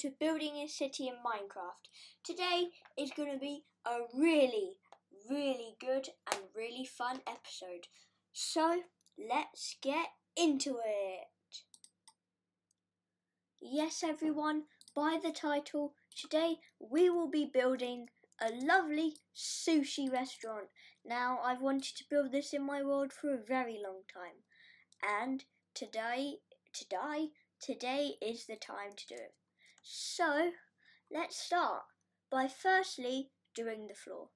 to Building a City in Minecraft. Today is going to be a really, really good and really fun episode. So let's get into it. Yes everyone, by the title, today we will be building a lovely sushi restaurant. Now I've wanted to build this in my world for a very long time and today, today today is the time to do it. So, let's start by firstly doing the floor.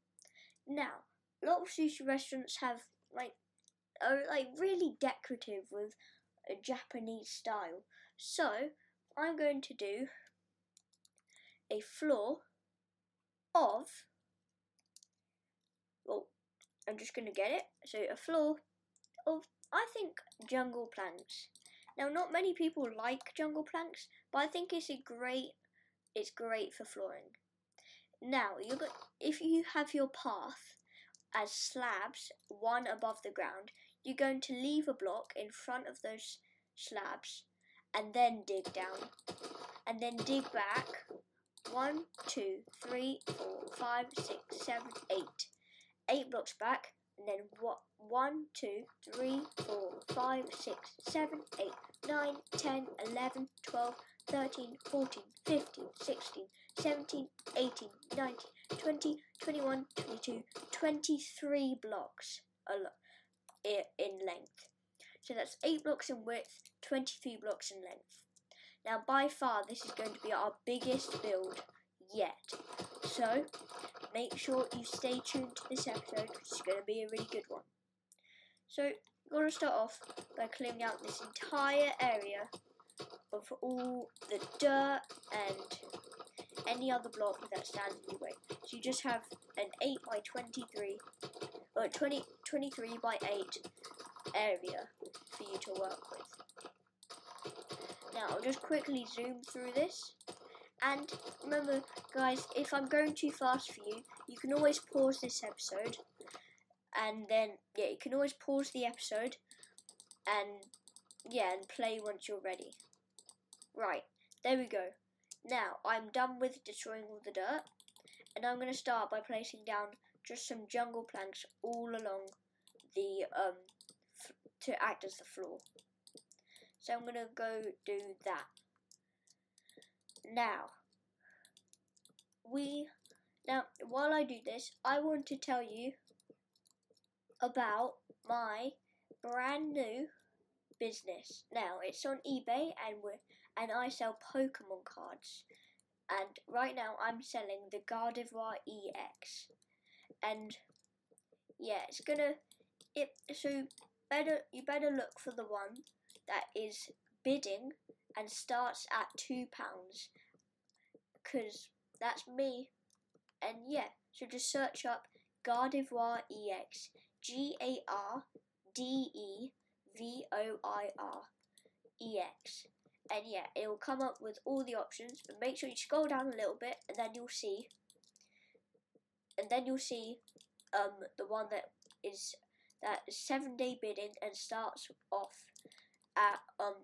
Now, a lot of sushi restaurants have like are like really decorative with a Japanese style. So, I'm going to do a floor of well, I'm just going to get it. So, a floor of I think jungle planks. Now, not many people like jungle planks, but I think it's a great, it's great for flooring. Now, you got if you have your path as slabs, one above the ground, you're going to leave a block in front of those slabs, and then dig down, and then dig back. One, two, three, four, five, six, seven, eight. Eight blocks back, and then what? One, two, three, four, five, six, seven, eight, nine, ten, eleven, twelve, thirteen, fourteen, fifteen, sixteen, seventeen, eighteen, nineteen, twenty, twenty-one, twenty-two, twenty-three blocks in length. So that's 8 blocks in width, 23 blocks in length. Now, by far, this is going to be our biggest build yet. So, make sure you stay tuned to this episode, it's going to be a really good one. So, we're going to start off by clearing out this entire area of all the dirt and any other block that stands in your way. So you just have an 8 by 23 or 20, 23 by 8 area for you to work with. Now I'll just quickly zoom through this and remember guys if I'm going too fast for you you can always pause this episode and then yeah, you can always pause the episode and yeah, and play once you're ready. Right, there we go. Now I'm done with destroying all the dirt, and I'm going to start by placing down just some jungle planks all along the um to act as the floor. So I'm going to go do that. Now, we now while I do this, I want to tell you about my brand new business. Now it's on eBay and we and I sell Pokemon cards. And right now I'm selling the Gardevoir EX. And yeah, it's gonna it so better you better look for the one that is bidding and starts at two pounds. Cause that's me. And yeah, so just search up Gardevoir EX. G A R D E V O I R E X. And yeah, it will come up with all the options. But make sure you scroll down a little bit, and then you'll see. And then you'll see um, the one that is that seven day bidding and starts off at um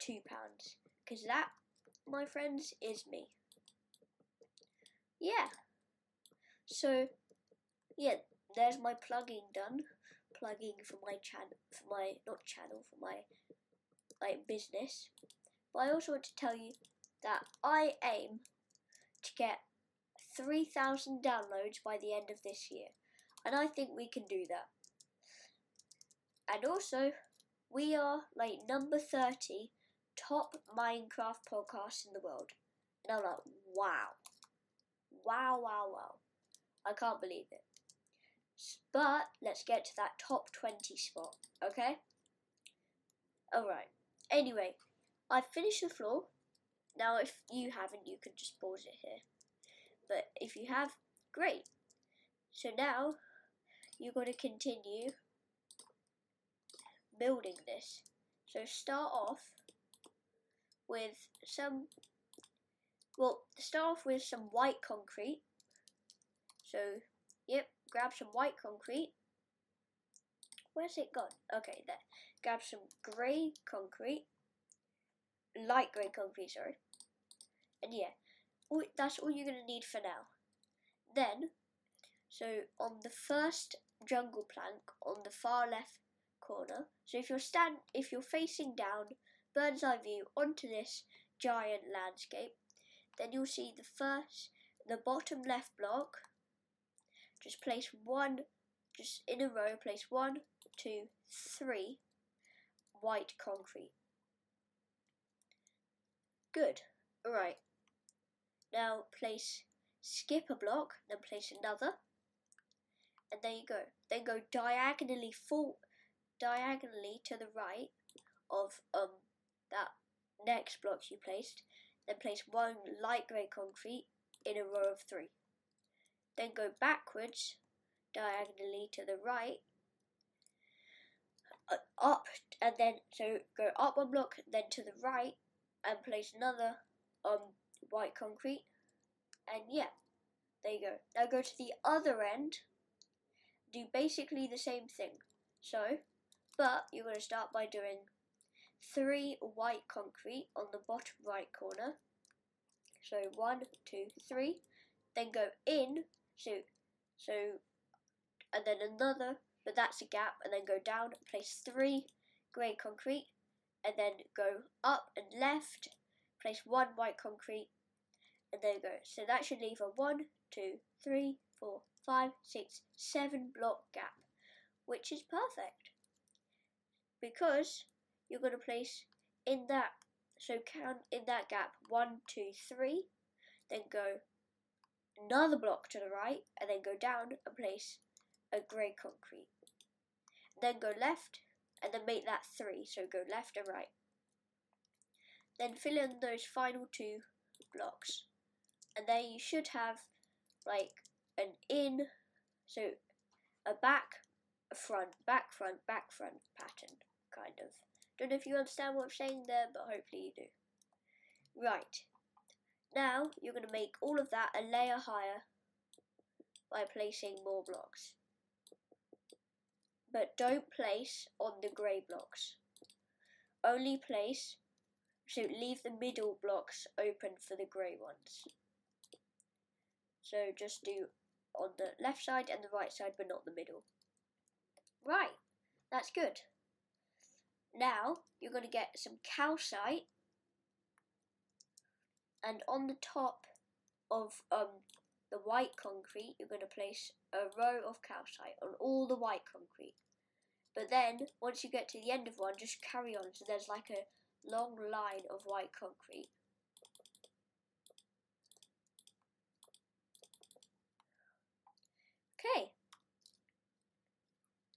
two pounds. Cause that, my friends, is me. Yeah. So, yeah, there's my plugging done. Plugging for my channel, for my not channel, for my like business. But I also want to tell you that I aim to get 3,000 downloads by the end of this year, and I think we can do that. And also, we are like number 30 top Minecraft podcast in the world. And I'm like, wow. Wow, wow, wow. I can't believe it. But let's get to that top 20 spot, okay? Alright. Anyway, I've finished the floor. Now, if you haven't, you can just pause it here. But if you have, great. So now, you're going to continue building this. So start off with some, well, start off with some white concrete. So, yep, grab some white concrete. Where's it gone? Okay, there. Grab some grey concrete. Light grey concrete, sorry. And yeah, that's all you're going to need for now. Then, so on the first jungle plank on the far left corner, so if you're stand, if you're facing down, bird's eye view onto this giant landscape, then you'll see the first, the bottom left block. Just place one, just in a row, place one, two, three white concrete. Good. Alright. Now place skip a block, then place another. And there you go. Then go diagonally full diagonally to the right of um that next block you placed. Then place one light grey concrete in a row of three. Then go backwards diagonally to the right uh, up and then so go up one block then to the right and place another um white concrete and yeah there you go now go to the other end do basically the same thing so but you're going to start by doing three white concrete on the bottom right corner so one two three then go in so so and then another but that's a gap, and then go down, place three grey concrete, and then go up and left, place one white concrete, and then go. So that should leave a one, two, three, four, five, six, seven block gap, which is perfect because you're going to place in that. So count in that gap one, two, three, then go another block to the right, and then go down and place a grey concrete. Then go left and then make that three, so go left and right. Then fill in those final two blocks. And there you should have like an in, so a back, a front, back, front, back, front pattern, kind of. Don't know if you understand what I'm saying there, but hopefully you do. Right. Now you're going to make all of that a layer higher by placing more blocks but don't place on the grey blocks. Only place, so leave the middle blocks open for the grey ones. So just do on the left side and the right side, but not the middle. Right, that's good. Now you're going to get some calcite, and on the top of um, the white concrete, you're going to place a row of calcite on all the white concrete. But then, once you get to the end of one, just carry on. So there's like a long line of white concrete. Okay.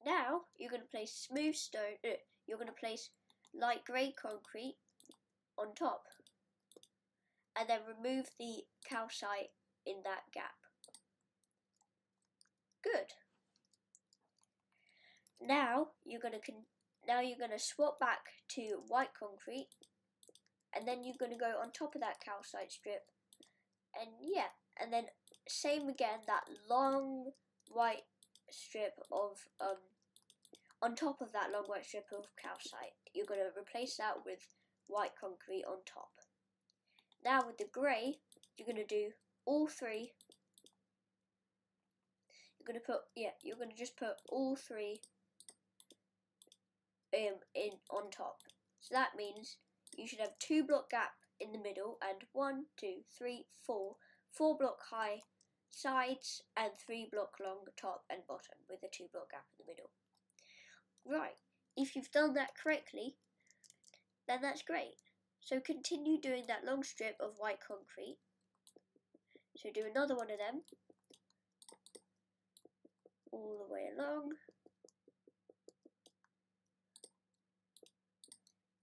Now, you're going to place smooth stone, uh, you're going to place light grey concrete on top. And then remove the calcite in that gap. Good. Now you're gonna now you're gonna swap back to white concrete, and then you're gonna go on top of that calcite strip, and yeah, and then same again that long white strip of um on top of that long white strip of calcite. You're gonna replace that with white concrete on top. Now with the grey, you're gonna do all three. You're gonna put yeah, you're gonna just put all three um in on top. So that means you should have two block gap in the middle and one, two, three, four, four block high sides and three block long top and bottom with a two block gap in the middle. Right, if you've done that correctly, then that's great. So continue doing that long strip of white concrete so do another one of them all the way along.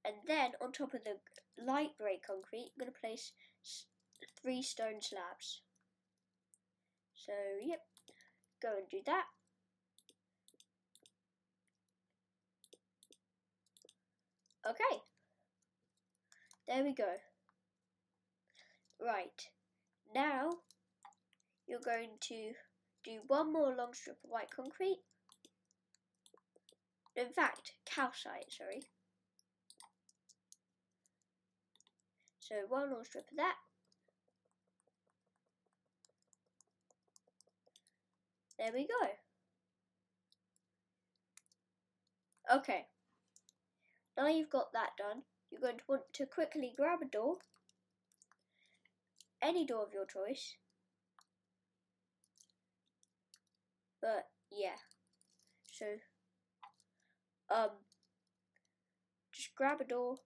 And then on top of the light grey concrete, I'm going to place three stone slabs. So, yep, go and do that. Okay. There we go. Right. Now, you're going to do one more long strip of white concrete. In fact, calcite, sorry. So one long strip of that. There we go. Okay. Now you've got that done, you're going to want to quickly grab a door, any door of your choice. But yeah, so um, just grab a door.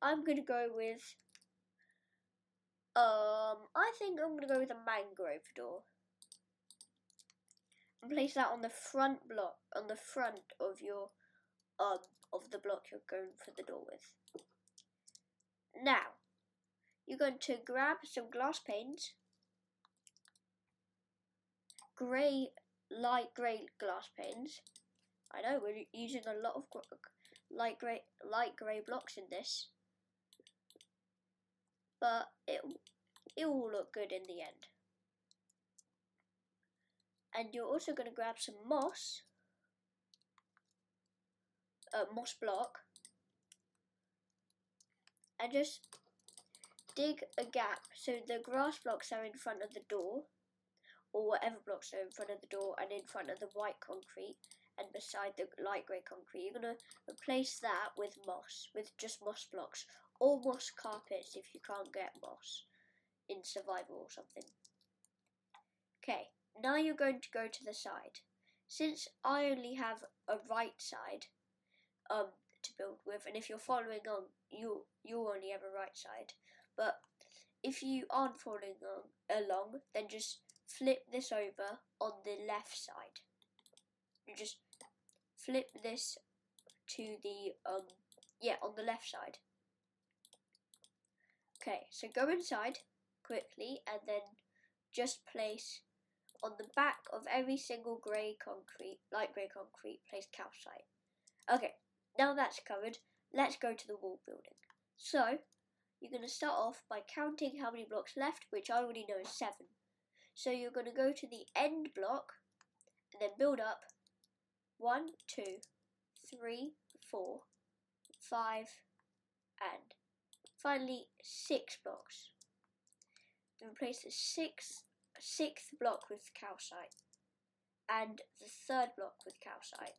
I'm gonna go with um, I think I'm gonna go with a mangrove door and place that on the front block on the front of your um of the block you're going for the door with. Now, you're going to grab some glass panes, grey, light grey glass panes. I know we're using a lot of light grey, light grey blocks in this, but it it will look good in the end. And you're also going to grab some moss uh, moss block and just dig a gap so the grass blocks are in front of the door or whatever blocks are in front of the door and in front of the white concrete and beside the light grey concrete. You're going to replace that with moss with just moss blocks or moss carpets if you can't get moss in survival or something. Okay now you're going to go to the side. Since I only have a right side um, to build with, and if you're following on, you you only have a right side. But if you aren't following on, along, then just flip this over on the left side. You just flip this to the um yeah on the left side. Okay, so go inside quickly and then just place on the back of every single grey concrete, light grey concrete, place calcite. Okay, now that's covered, let's go to the wall building. So, you're going to start off by counting how many blocks left, which I already know is 7. So you're going to go to the end block, and then build up 1, 2, 3, 4, 5, and finally 6 blocks. Then replace the sixth, sixth block with calcite, and the third block with calcite.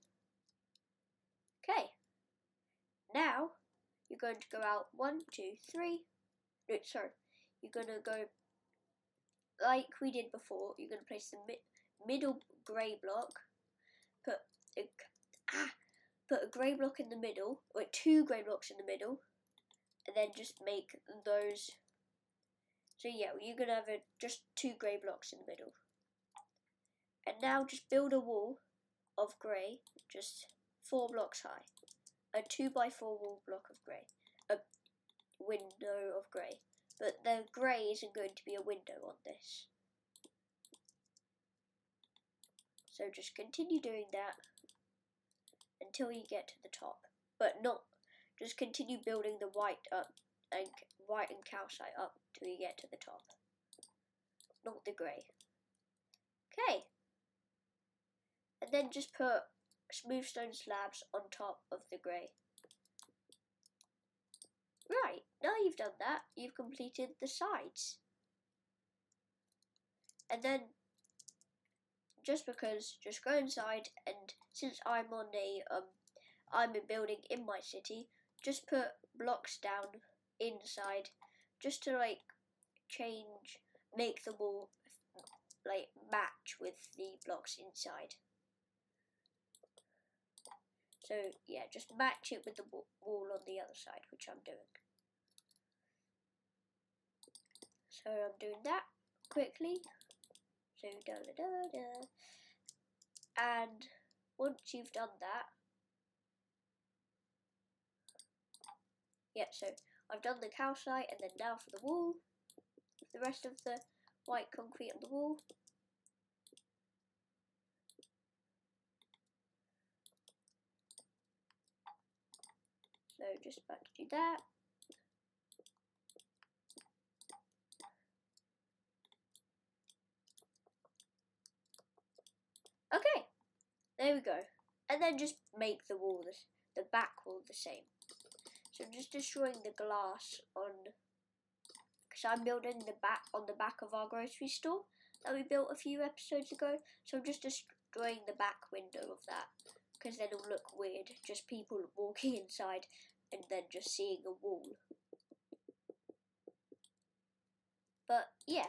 Okay, now, you're going to go out one, two, three. No, sorry. You're going to go like we did before. You're going to place the mi middle grey block. Put a, ah, put a grey block in the middle, or two grey blocks in the middle, and then just make those. So yeah, you're gonna have a, just two grey blocks in the middle. And now just build a wall of grey, just four blocks high a 2 by 4 wall block of grey, a window of grey, but the grey isn't going to be a window on this. So just continue doing that until you get to the top, but not just continue building the white up and white and calcite up till you get to the top, not the grey. Okay, and then just put smooth stone slabs on top of the grey. Right, now you've done that, you've completed the sides. And then, just because, just go inside, and since I'm on a, um, I'm a building in my city, just put blocks down inside, just to, like, change, make the wall, like, match with the blocks inside. So yeah, just match it with the wall on the other side, which I'm doing. So I'm doing that quickly. So da da da da. And once you've done that, yeah, so I've done the calcite and then now for the wall, the rest of the white concrete on the wall. So just about to do that. Okay, there we go. And then just make the wall, the back wall the same. So I'm just destroying the glass on, because I'm building the back on the back of our grocery store that we built a few episodes ago. So I'm just destroying the back window of that because then it'll look weird. Just people walking inside and then just seeing a wall. But yeah.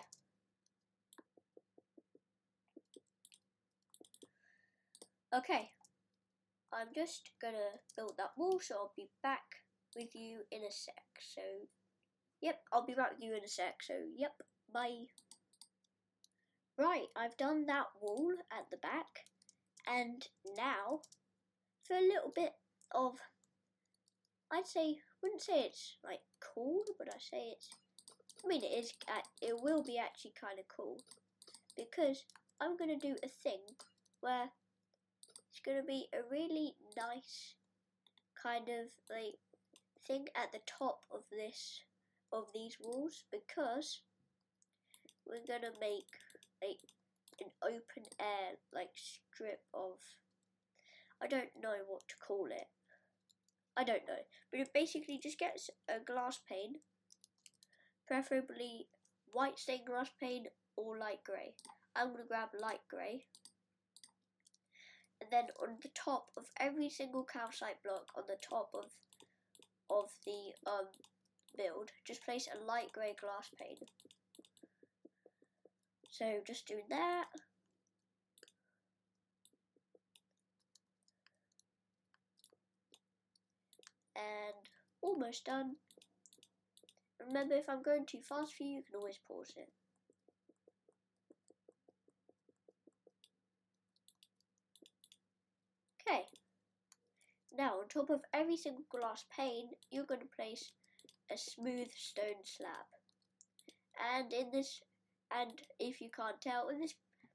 Okay. I'm just gonna build that wall so I'll be back with you in a sec. So, yep, I'll be back with you in a sec. So, yep, bye. Right, I've done that wall at the back, and now for a little bit of, I'd say, wouldn't say it's like cool, but I say it's, I mean, it is, uh, it will be actually kind of cool. Because I'm going to do a thing where it's going to be a really nice kind of like thing at the top of this of these walls because we're gonna make like an open air like strip of I don't know what to call it. I don't know. But it basically just gets a glass pane. Preferably white stained glass pane or light grey. I'm gonna grab light grey. And then on the top of every single calcite block on the top of of the um, build, just place a light grey glass pane. So just doing that. And almost done. Remember, if I'm going too fast for you, you can always pause it. Okay. Now, on top of every single glass pane, you're going to place a smooth stone slab. And in this, and if you can't tell, in this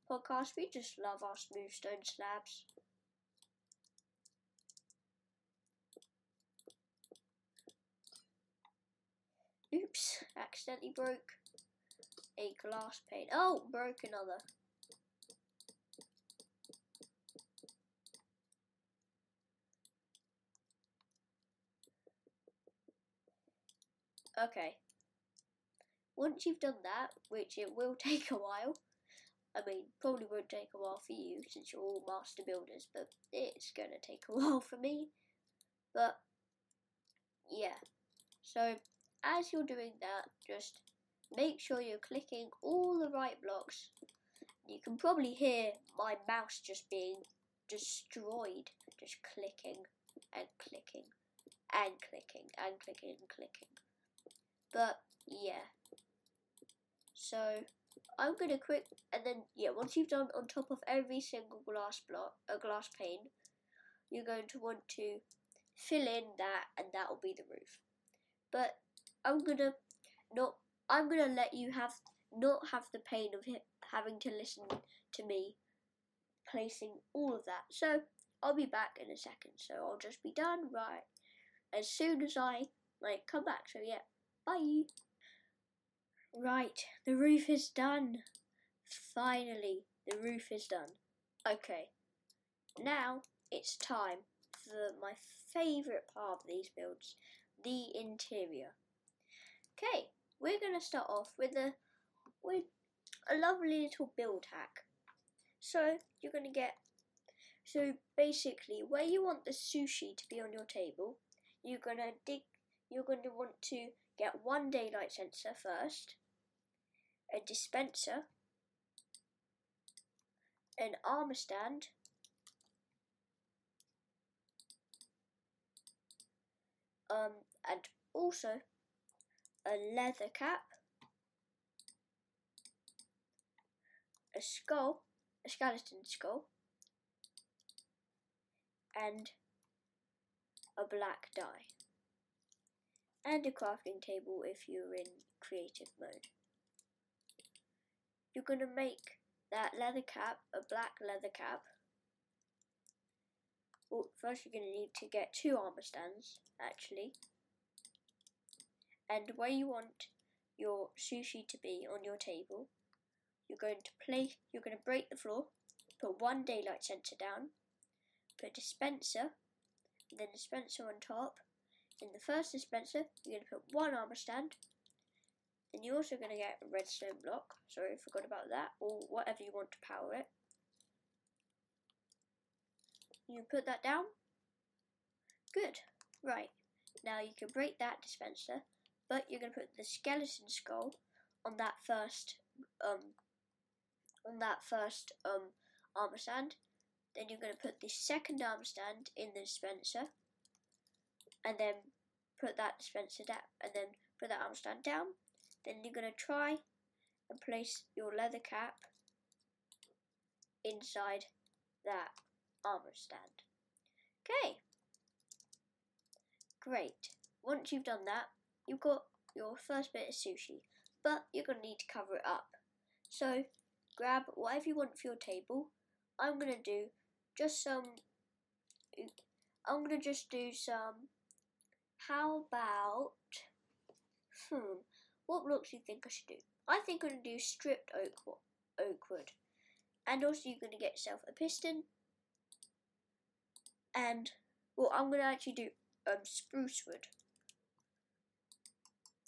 podcast, we just love our smooth stone slabs. Oops, accidentally broke a glass pane. Oh, broke another. Okay. Once you've done that, which it will take a while, I mean, probably won't take a while for you since you're all master builders, but it's gonna take a while for me. But, yeah. So, as you're doing that, just make sure you're clicking all the right blocks. You can probably hear my mouse just being destroyed, just clicking and clicking and clicking and clicking and clicking. But yeah. So I'm gonna quick and then yeah, once you've done on top of every single glass block a glass pane, you're going to want to fill in that and that will be the roof. But I'm gonna not I'm gonna let you have not have the pain of having to listen to me placing all of that. So I'll be back in a second. So I'll just be done right as soon as I like come back. So yeah. Bye. Right, the roof is done. Finally, the roof is done. Okay, now it's time for my favourite part of these builds, the interior. Okay, we're going to start off with a with a lovely little build hack. So you're going to get so basically where you want the sushi to be on your table, you're going to dig you're going to want to Get one daylight sensor first, a dispenser, an armor stand, um, and also a leather cap, a skull, a skeleton skull, and a black dye and a crafting table if you're in creative mode. You're going to make that leather cap a black leather cap. Well, first you're going to need to get two armor stands, actually. And where you want your sushi to be on your table, you're going to place, you're going to break the floor, put one daylight sensor down, put a dispenser, then dispenser on top, in the first dispenser, you're going to put one armor stand. Then you're also going to get a redstone block. Sorry, I forgot about that. Or whatever you want to power it. You put that down. Good. Right. Now you can break that dispenser, but you're going to put the skeleton skull on that first um on that first um armor stand. Then you're going to put the second armor stand in the dispenser, and then put that dispenser down, and then put that armor stand down. Then you're going to try and place your leather cap inside that armor stand. Okay. Great. Once you've done that, you've got your first bit of sushi, but you're going to need to cover it up. So, grab whatever you want for your table. I'm going to do just some. I'm going to just do some. How about. Hmm. What blocks do you think I should do? I think I'm going to do stripped oak, oak wood. And also, you're going to get yourself a piston. And, well, I'm going to actually do um, spruce wood.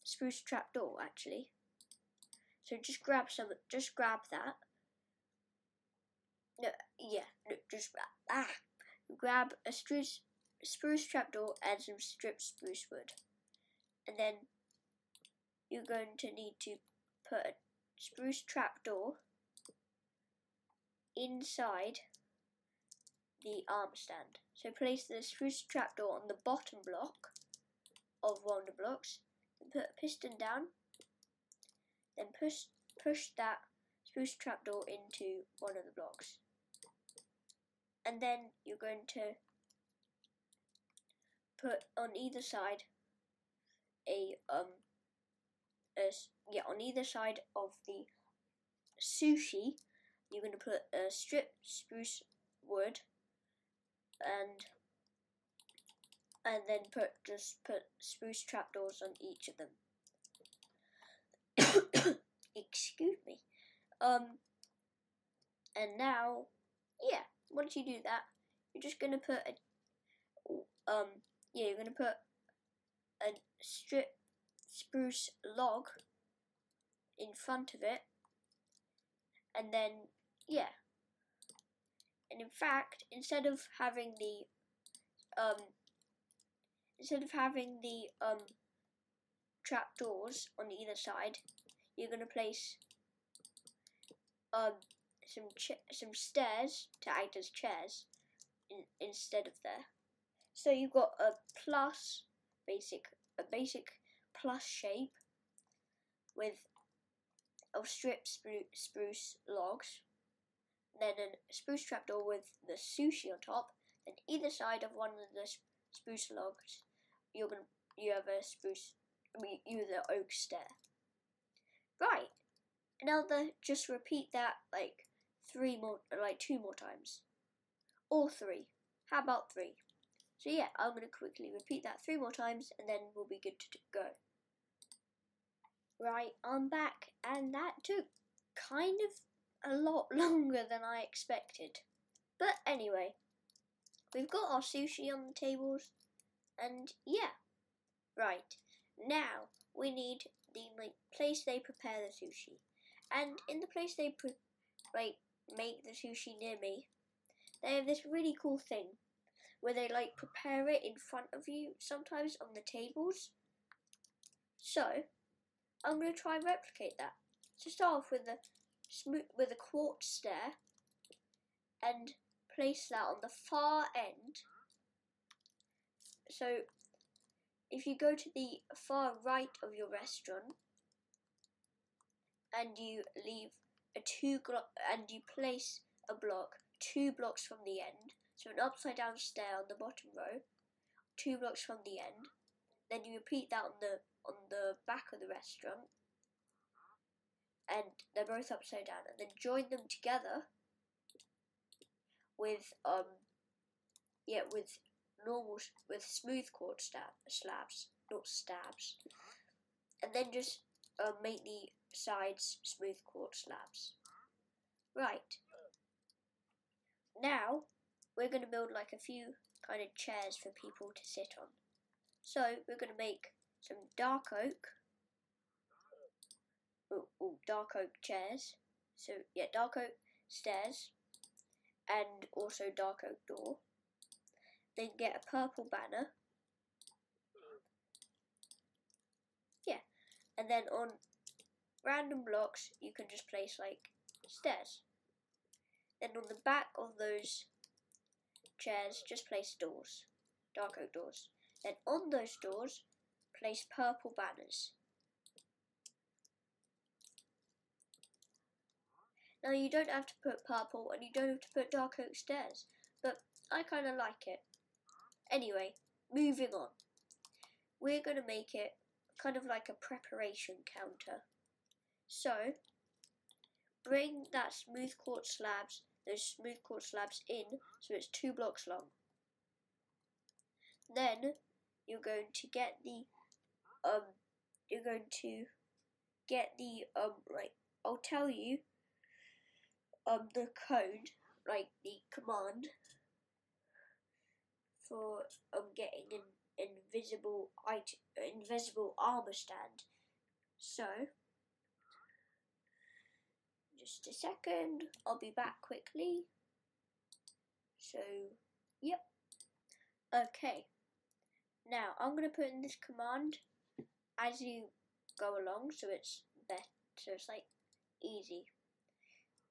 Spruce trapdoor, actually. So just grab some, just grab that. No, yeah, no, just ah, grab a spruce, spruce trapdoor and some stripped spruce wood. And then you're going to need to put a spruce trapdoor inside the arm stand. So place the spruce trapdoor on the bottom block of one of the blocks, put a piston down, then push push that spruce trapdoor into one of the blocks. And then you're going to put on either side a um a, yeah on either side of the sushi you're going to put a strip spruce wood and and then put just put spruce trapdoors on each of them. Excuse me. Um and now yeah, once you do that, you're just gonna put a um yeah, you're gonna put a strip spruce log in front of it and then yeah and in fact, instead of having the um, instead of having the um, trapdoors on either side, you're going to place um, some some stairs to act as chairs in, instead of there. So you've got a plus basic a basic plus shape with of strip spruce, spruce logs then a spruce trapdoor with the sushi on top, and either side of one of the spruce logs, you're gonna you have a spruce, I mean, you have the oak stair. Right. Now the just repeat that like three more, like two more times, or three. How about three? So yeah, I'm gonna quickly repeat that three more times, and then we'll be good to go. Right, I'm back, and that took kind of a lot longer than I expected. But anyway, we've got our sushi on the tables, and yeah, right now we need the like place they prepare the sushi, and in the place they put like make the sushi near me, they have this really cool thing where they like prepare it in front of you sometimes on the tables. So I'm gonna try and replicate that. To start off with the with a quartz stair and place that on the far end. So if you go to the far right of your restaurant and you leave a two glo- and you place a block two blocks from the end, so an upside down stair on the bottom row, two blocks from the end, then you repeat that on the on the back of the restaurant and they're both upside down, and then join them together with um yeah with normal with smooth quartz stab, slabs, not stabs, and then just uh, make the sides smooth quartz slabs. Right. Now we're going to build like a few kind of chairs for people to sit on. So we're going to make some dark oak dark oak chairs. So yeah, dark oak stairs, and also dark oak door. then get a purple banner. Yeah, and then on random blocks you can just place like stairs. Then on the back of those chairs, just place doors, dark oak doors. Then on those doors, place purple banners. Now you don't have to put purple and you don't have to put dark oak stairs, but I kind of like it. Anyway, moving on. We're going to make it kind of like a preparation counter. So, bring that smooth quartz slabs, those smooth quartz slabs in so it's two blocks long. Then you're going to get the um you're going to get the um right I'll tell you um the code like the command for um getting an invisible item, invisible armor stand. So just a second, I'll be back quickly. So yep. Okay. Now I'm gonna put in this command as you go along so it's better so it's like easy.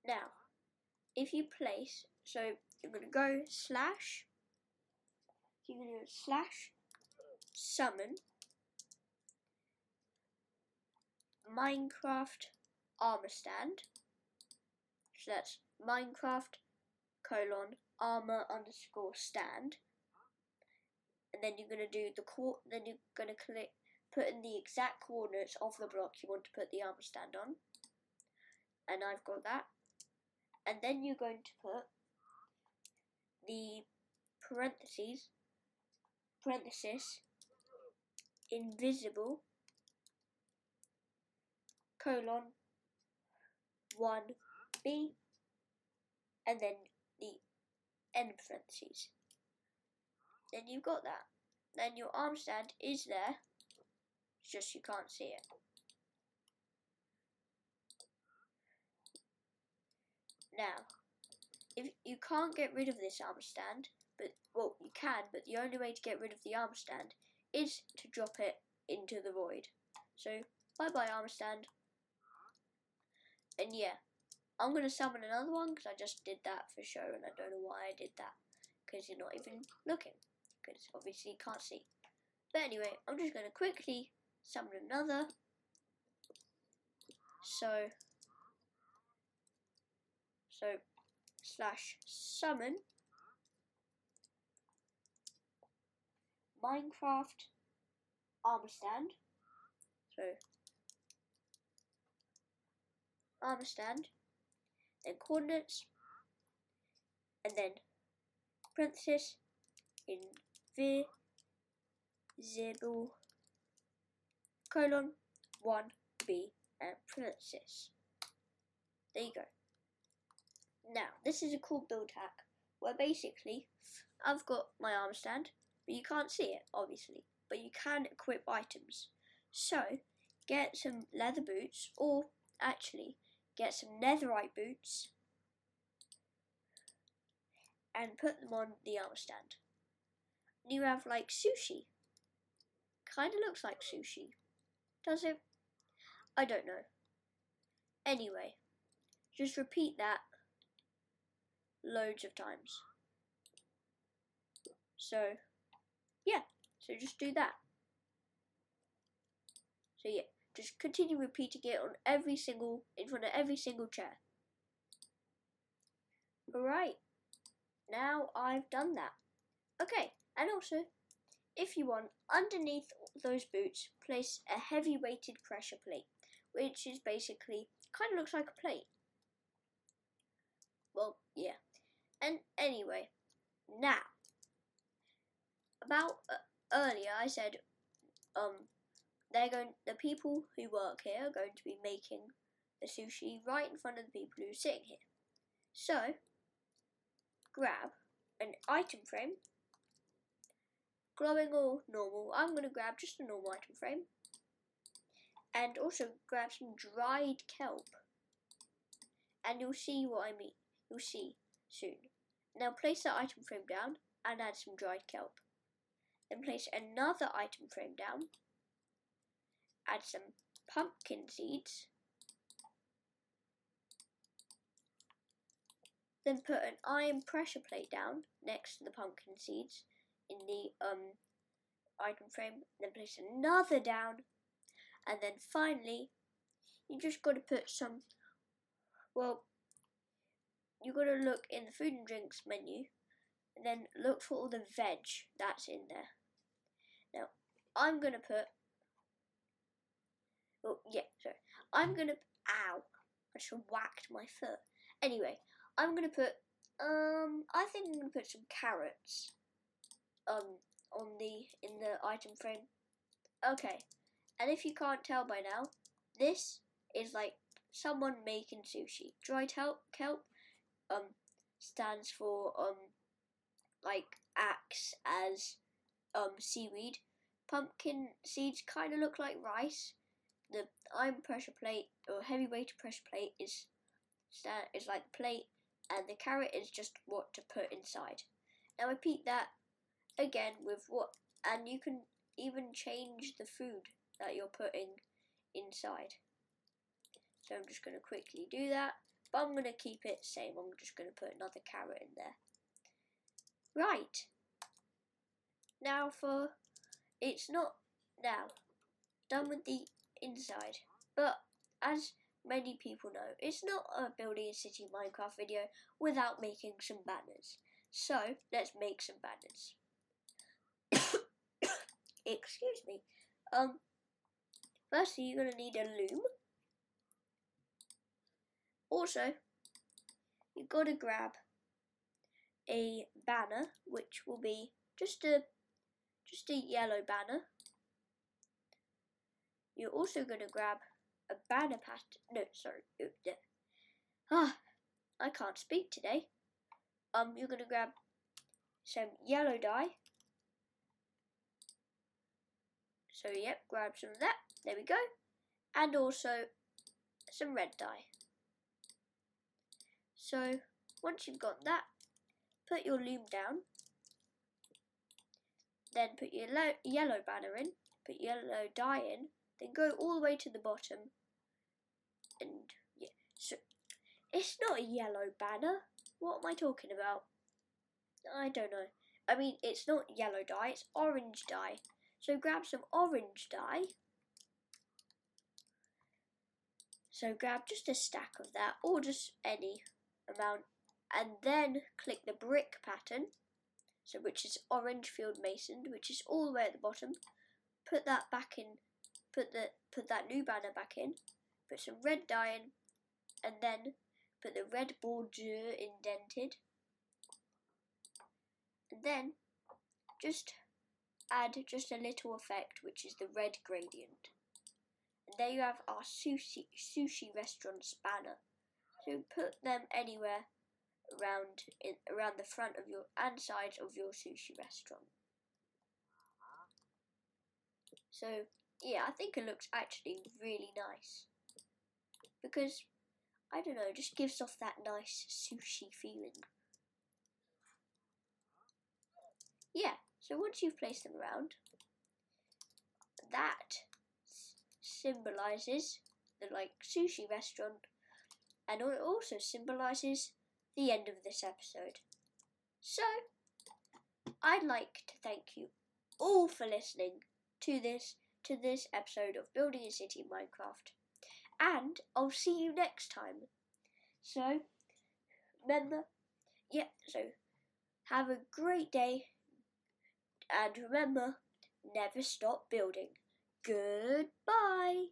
Now if you place so you're gonna go slash you're gonna slash summon Minecraft armor stand. So that's Minecraft colon armor underscore stand. And then you're gonna do the co then you're gonna click put in the exact coordinates of the block you want to put the armor stand on. And I've got that. And then you're going to put the parentheses parenthesis invisible colon 1b and then the end parentheses. Then you've got that. Then your arm stand is there, it's just you can't see it. Now, if you can't get rid of this arm stand, but well, you can, but the only way to get rid of the arm stand is to drop it into the void. So, bye bye arm stand. And yeah, I'm going to summon another one because I just did that for show and I don't know why I did that. Because you're not even looking. Because obviously you can't see. But anyway, I'm just going to quickly summon another. So, so slash summon Minecraft armor stand. So armor stand, then coordinates, and then parenthesis invisible colon 1b and parenthesis. There you go. Now, this is a cool build hack where basically I've got my arm stand, but you can't see it, obviously, but you can equip items. So, get some leather boots, or actually, get some netherite boots and put them on the arm stand. And you have like sushi. Kinda looks like sushi. Does it? I don't know. Anyway, just repeat that loads of times. So, yeah, so just do that. So yeah, just continue repeating it on every single, in front of every single chair. Alright, now I've done that. Okay, and also, if you want, underneath those boots, place a heavy weighted pressure plate, which is basically, kind of looks like a plate. Well, yeah. And anyway, now, about uh, earlier I said, um, they're going, the people who work here are going to be making the sushi right in front of the people who are sitting here. So, grab an item frame, glowing or normal. I'm going to grab just a normal item frame, and also grab some dried kelp. And you'll see what I mean. You'll see soon. Now place the item frame down and add some dried kelp. Then place another item frame down. Add some pumpkin seeds. Then put an iron pressure plate down next to the pumpkin seeds in the um, item frame. Then place another down. And then finally, you just got to put some, well, you got to look in the food and drinks menu and then look for all the veg that's in there. Now, I'm going to put, oh, yeah, sorry. I'm going to, ow, I just whacked my foot. Anyway, I'm going to put, um, I think I'm going to put some carrots, um, on the, in the item frame. Okay, and if you can't tell by now, this is like someone making sushi. Dried kelp, kelp um, stands for um, like axe as um, seaweed. Pumpkin seeds kind of look like rice. The iron pressure plate or heavy weighted pressure plate is stand is like plate, and the carrot is just what to put inside. Now repeat that again with what, and you can even change the food that you're putting inside. So I'm just going to quickly do that, but I'm going to keep it same. I'm just going to put another carrot in there. Right. Now for, it's not, now, done with the inside. But as many people know, it's not a building a city Minecraft video without making some banners. So, let's make some banners. Excuse me. Um, firstly, you're going to need a loom. Also, you've got to grab a banner, which will be just a just a yellow banner. You're also going to grab a banner pattern. No, sorry. Ah, I can't speak today. Um, you're going to grab some yellow dye. So, yep, grab some of that. There we go. And also some red dye. So, once you've got that, put your loom down, then put your yellow banner in, put yellow dye in, then go all the way to the bottom, and yeah, so it's not a yellow banner. What am I talking about? I don't know. I mean, it's not yellow dye, it's orange dye. So grab some orange dye. So grab just a stack of that, or just any amount and then click the brick pattern, so which is orange field masoned, which is all the way at the bottom. Put that back in, put the put that new banner back in, put some red dye in, and then put the red border indented, and then just add just a little effect, which is the red gradient. And there you have our sushi sushi restaurant's banner. So put them anywhere around in, around the front of your and sides of your sushi restaurant. So yeah, I think it looks actually really nice because I don't know, just gives off that nice sushi feeling. Yeah, so once you've placed them around, that symbolizes the like sushi restaurant and it also symbolizes the end of this episode. So, I'd like to thank you all for listening to this to this episode of Building a City in Minecraft. And I'll see you next time. So, remember, yeah, so have a great day. And remember, never stop building. Goodbye.